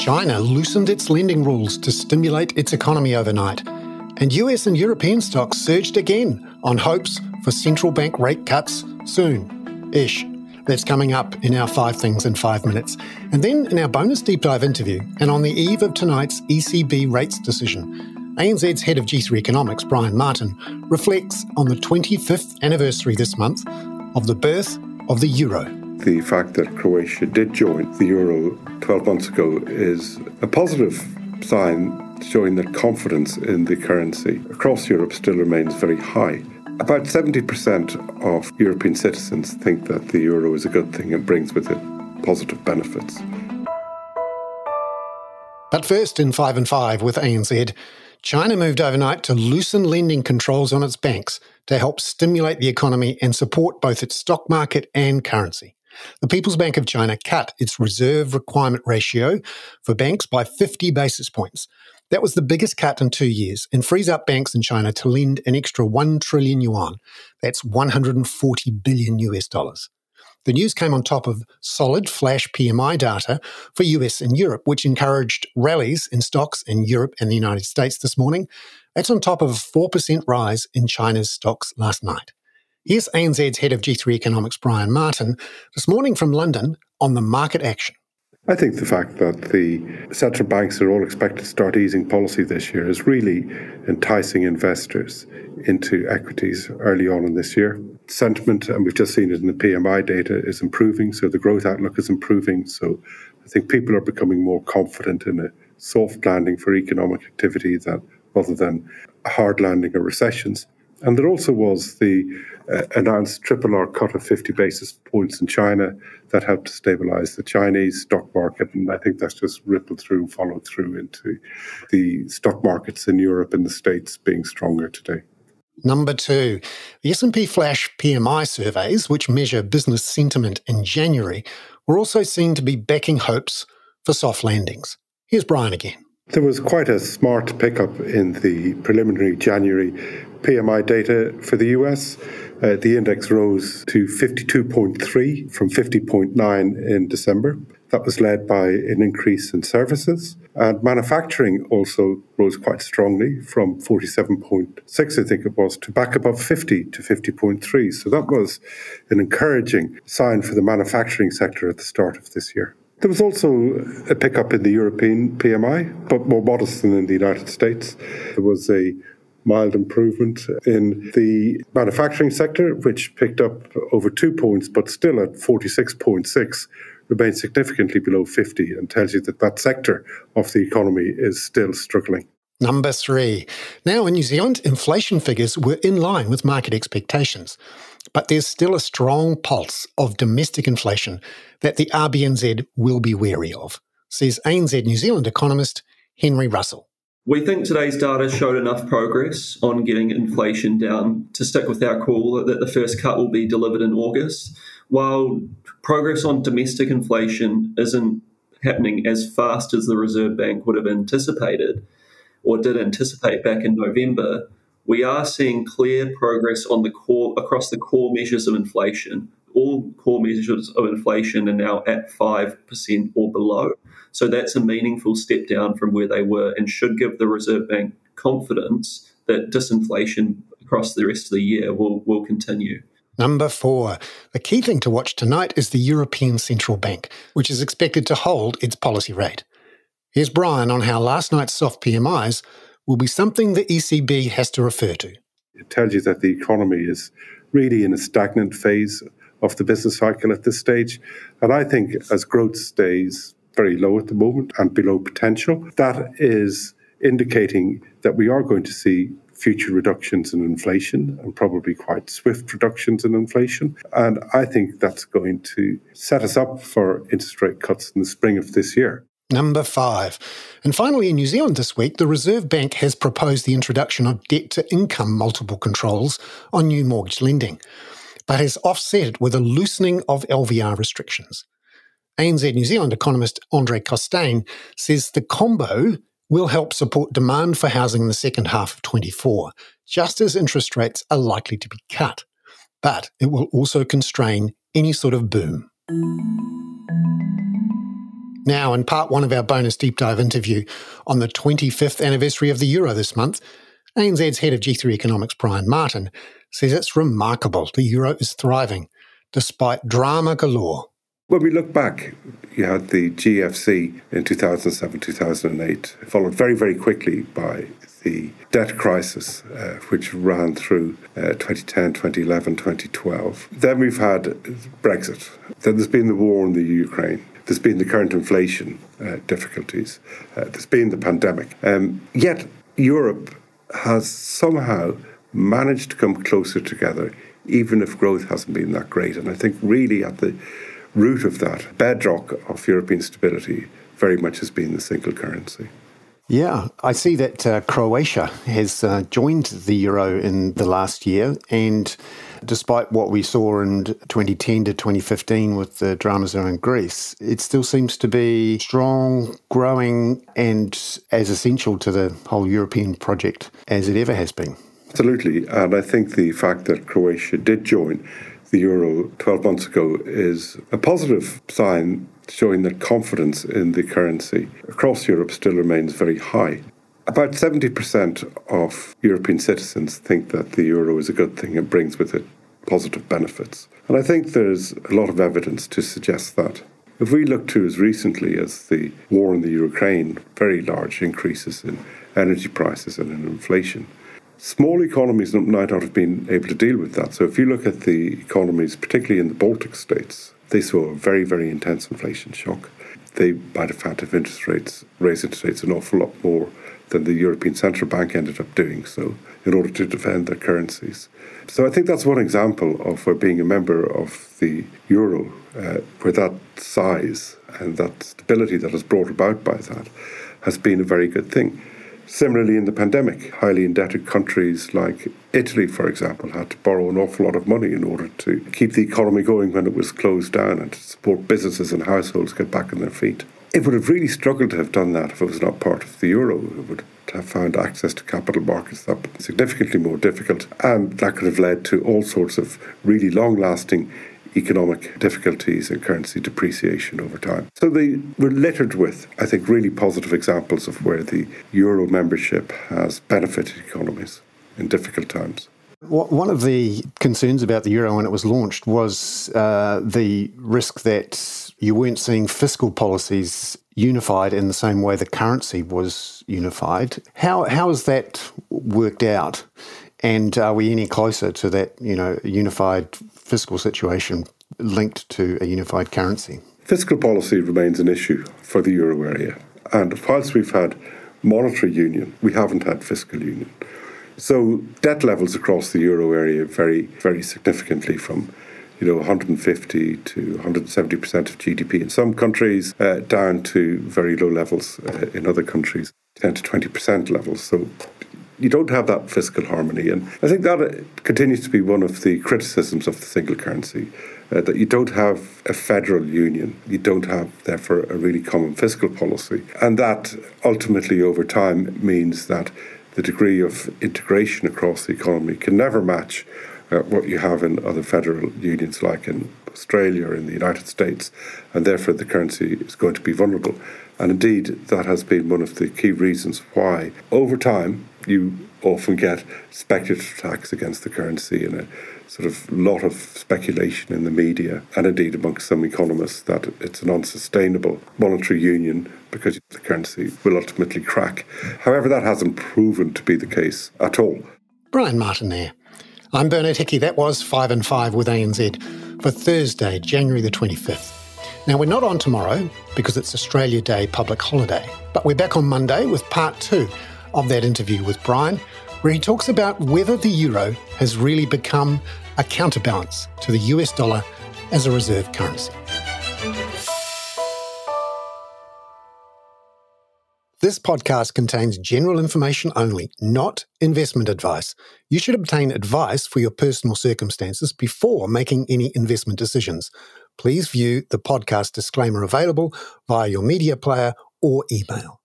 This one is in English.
China loosened its lending rules to stimulate its economy overnight. And US and European stocks surged again on hopes for central bank rate cuts soon ish. That's coming up in our five things in five minutes. And then in our bonus deep dive interview, and on the eve of tonight's ECB rates decision, ANZ's head of G3 Economics, Brian Martin, reflects on the 25th anniversary this month of the birth of the euro. The fact that Croatia did join the euro 12 months ago is a positive sign showing that confidence in the currency across Europe still remains very high. About 70% of European citizens think that the euro is a good thing and brings with it positive benefits. But first, in 5 and 5 with ANZ, China moved overnight to loosen lending controls on its banks to help stimulate the economy and support both its stock market and currency. The People's Bank of China cut its reserve requirement ratio for banks by 50 basis points that was the biggest cut in two years and frees up banks in China to lend an extra 1 trillion yuan. That's 140 billion US dollars. The news came on top of solid flash PMI data for US and Europe, which encouraged rallies in stocks in Europe and the United States this morning. That's on top of a 4% rise in China's stocks last night. Here's ANZ's head of G3 Economics, Brian Martin, this morning from London on the market action. I think the fact that the central banks are all expected to start easing policy this year is really enticing investors into equities early on in this year. Sentiment, and we've just seen it in the PMI data, is improving, so the growth outlook is improving. So I think people are becoming more confident in a soft landing for economic activity that rather than a hard landing or recessions. And there also was the uh, announced triple R cut of 50 basis points in China that helped to stabilize the Chinese stock market. And I think that's just rippled through, followed through into the stock markets in Europe and the States being stronger today. Number two, the S&P Flash PMI surveys, which measure business sentiment in January, were also seen to be backing hopes for soft landings. Here's Brian again. There was quite a smart pickup in the preliminary January PMI data for the US. Uh, the index rose to 52.3 from 50.9 in December. That was led by an increase in services. And manufacturing also rose quite strongly from 47.6, I think it was, to back above 50 to 50.3. So that was an encouraging sign for the manufacturing sector at the start of this year. There was also a pickup in the European PMI, but more modest than in the United States. There was a mild improvement in the manufacturing sector, which picked up over two points, but still at 46.6, remains significantly below 50 and tells you that that sector of the economy is still struggling. Number three. Now, in New Zealand, inflation figures were in line with market expectations, but there's still a strong pulse of domestic inflation that the RBNZ will be wary of, says ANZ New Zealand economist Henry Russell. We think today's data showed enough progress on getting inflation down to stick with our call that the first cut will be delivered in August. While progress on domestic inflation isn't happening as fast as the Reserve Bank would have anticipated or did anticipate back in November, we are seeing clear progress on the core across the core measures of inflation all core measures of inflation are now at 5% or below. So that's a meaningful step down from where they were and should give the Reserve Bank confidence that disinflation across the rest of the year will, will continue. Number four. The key thing to watch tonight is the European Central Bank, which is expected to hold its policy rate. Here's Brian on how last night's soft PMIs will be something the ECB has to refer to. It tells you that the economy is really in a stagnant phase of the business cycle at this stage. And I think as growth stays very low at the moment and below potential, that is indicating that we are going to see future reductions in inflation and probably quite swift reductions in inflation. And I think that's going to set us up for interest rate cuts in the spring of this year. Number five. And finally, in New Zealand this week, the Reserve Bank has proposed the introduction of debt to income multiple controls on new mortgage lending but has offset it with a loosening of LVR restrictions. ANZ New Zealand economist Andre Castaing says the combo will help support demand for housing in the second half of 24, just as interest rates are likely to be cut. But it will also constrain any sort of boom. Now, in part one of our bonus deep dive interview on the 25th anniversary of the euro this month, ANZ's head of G3 Economics, Brian Martin, says it's remarkable the euro is thriving despite drama galore. When we look back, you had the GFC in 2007 2008, followed very, very quickly by the debt crisis, uh, which ran through uh, 2010, 2011, 2012. Then we've had Brexit. Then there's been the war in the Ukraine. There's been the current inflation uh, difficulties. Uh, there's been the pandemic. Um, yet Europe has somehow managed to come closer together, even if growth hasn't been that great. And I think really at the root of that bedrock of European stability very much has been the single currency. Yeah, I see that uh, Croatia has uh, joined the euro in the last year. And despite what we saw in 2010 to 2015 with the dramas around Greece, it still seems to be strong, growing, and as essential to the whole European project as it ever has been. Absolutely. And I think the fact that Croatia did join the euro 12 months ago is a positive sign showing that confidence in the currency across Europe still remains very high. About 70% of European citizens think that the euro is a good thing and brings with it positive benefits. And I think there's a lot of evidence to suggest that. If we look to as recently as the war in the Ukraine, very large increases in energy prices and in inflation, small economies might not have been able to deal with that. So if you look at the economies, particularly in the Baltic states, they saw a very, very intense inflation shock. They by the fact of interest rates, raised interest rates an awful lot more than the European Central Bank ended up doing so in order to defend their currencies. So I think that's one example of where being a member of the euro, uh, where that size and that stability that is brought about by that has been a very good thing. Similarly, in the pandemic, highly indebted countries like Italy, for example, had to borrow an awful lot of money in order to keep the economy going when it was closed down and to support businesses and households get back on their feet. It would have really struggled to have done that if it was not part of the euro. It would have found access to capital markets that significantly more difficult, and that could have led to all sorts of really long lasting economic difficulties and currency depreciation over time. So they were littered with, I think, really positive examples of where the euro membership has benefited economies in difficult times. One of the concerns about the euro when it was launched was uh, the risk that you weren't seeing fiscal policies unified in the same way the currency was unified. How how has that worked out? And are we any closer to that, you know, unified fiscal situation linked to a unified currency? Fiscal policy remains an issue for the euro area. And whilst we've had monetary union, we haven't had fiscal union. So debt levels across the euro area vary very significantly from you know 150 to 170 percent of GDP in some countries, uh, down to very low levels uh, in other countries, 10 to 20 percent levels. So you don't have that fiscal harmony. And I think that uh, continues to be one of the criticisms of the single currency. Uh, that you don't have a federal union, you don't have, therefore, a really common fiscal policy. And that ultimately, over time, means that the degree of integration across the economy can never match uh, what you have in other federal unions, like in Australia or in the United States, and therefore the currency is going to be vulnerable. And indeed, that has been one of the key reasons why, over time, you often get speculative attacks against the currency and a sort of lot of speculation in the media and indeed amongst some economists that it's an unsustainable monetary union because the currency will ultimately crack. However, that hasn't proven to be the case at all. Brian Martin there. I'm Bernard Hickey. That was 5 and 5 with ANZ for Thursday, January the 25th. Now, we're not on tomorrow because it's Australia Day public holiday, but we're back on Monday with part two of that interview with Brian, where he talks about whether the euro has really become a counterbalance to the US dollar as a reserve currency. This podcast contains general information only, not investment advice. You should obtain advice for your personal circumstances before making any investment decisions. Please view the podcast disclaimer available via your media player or email.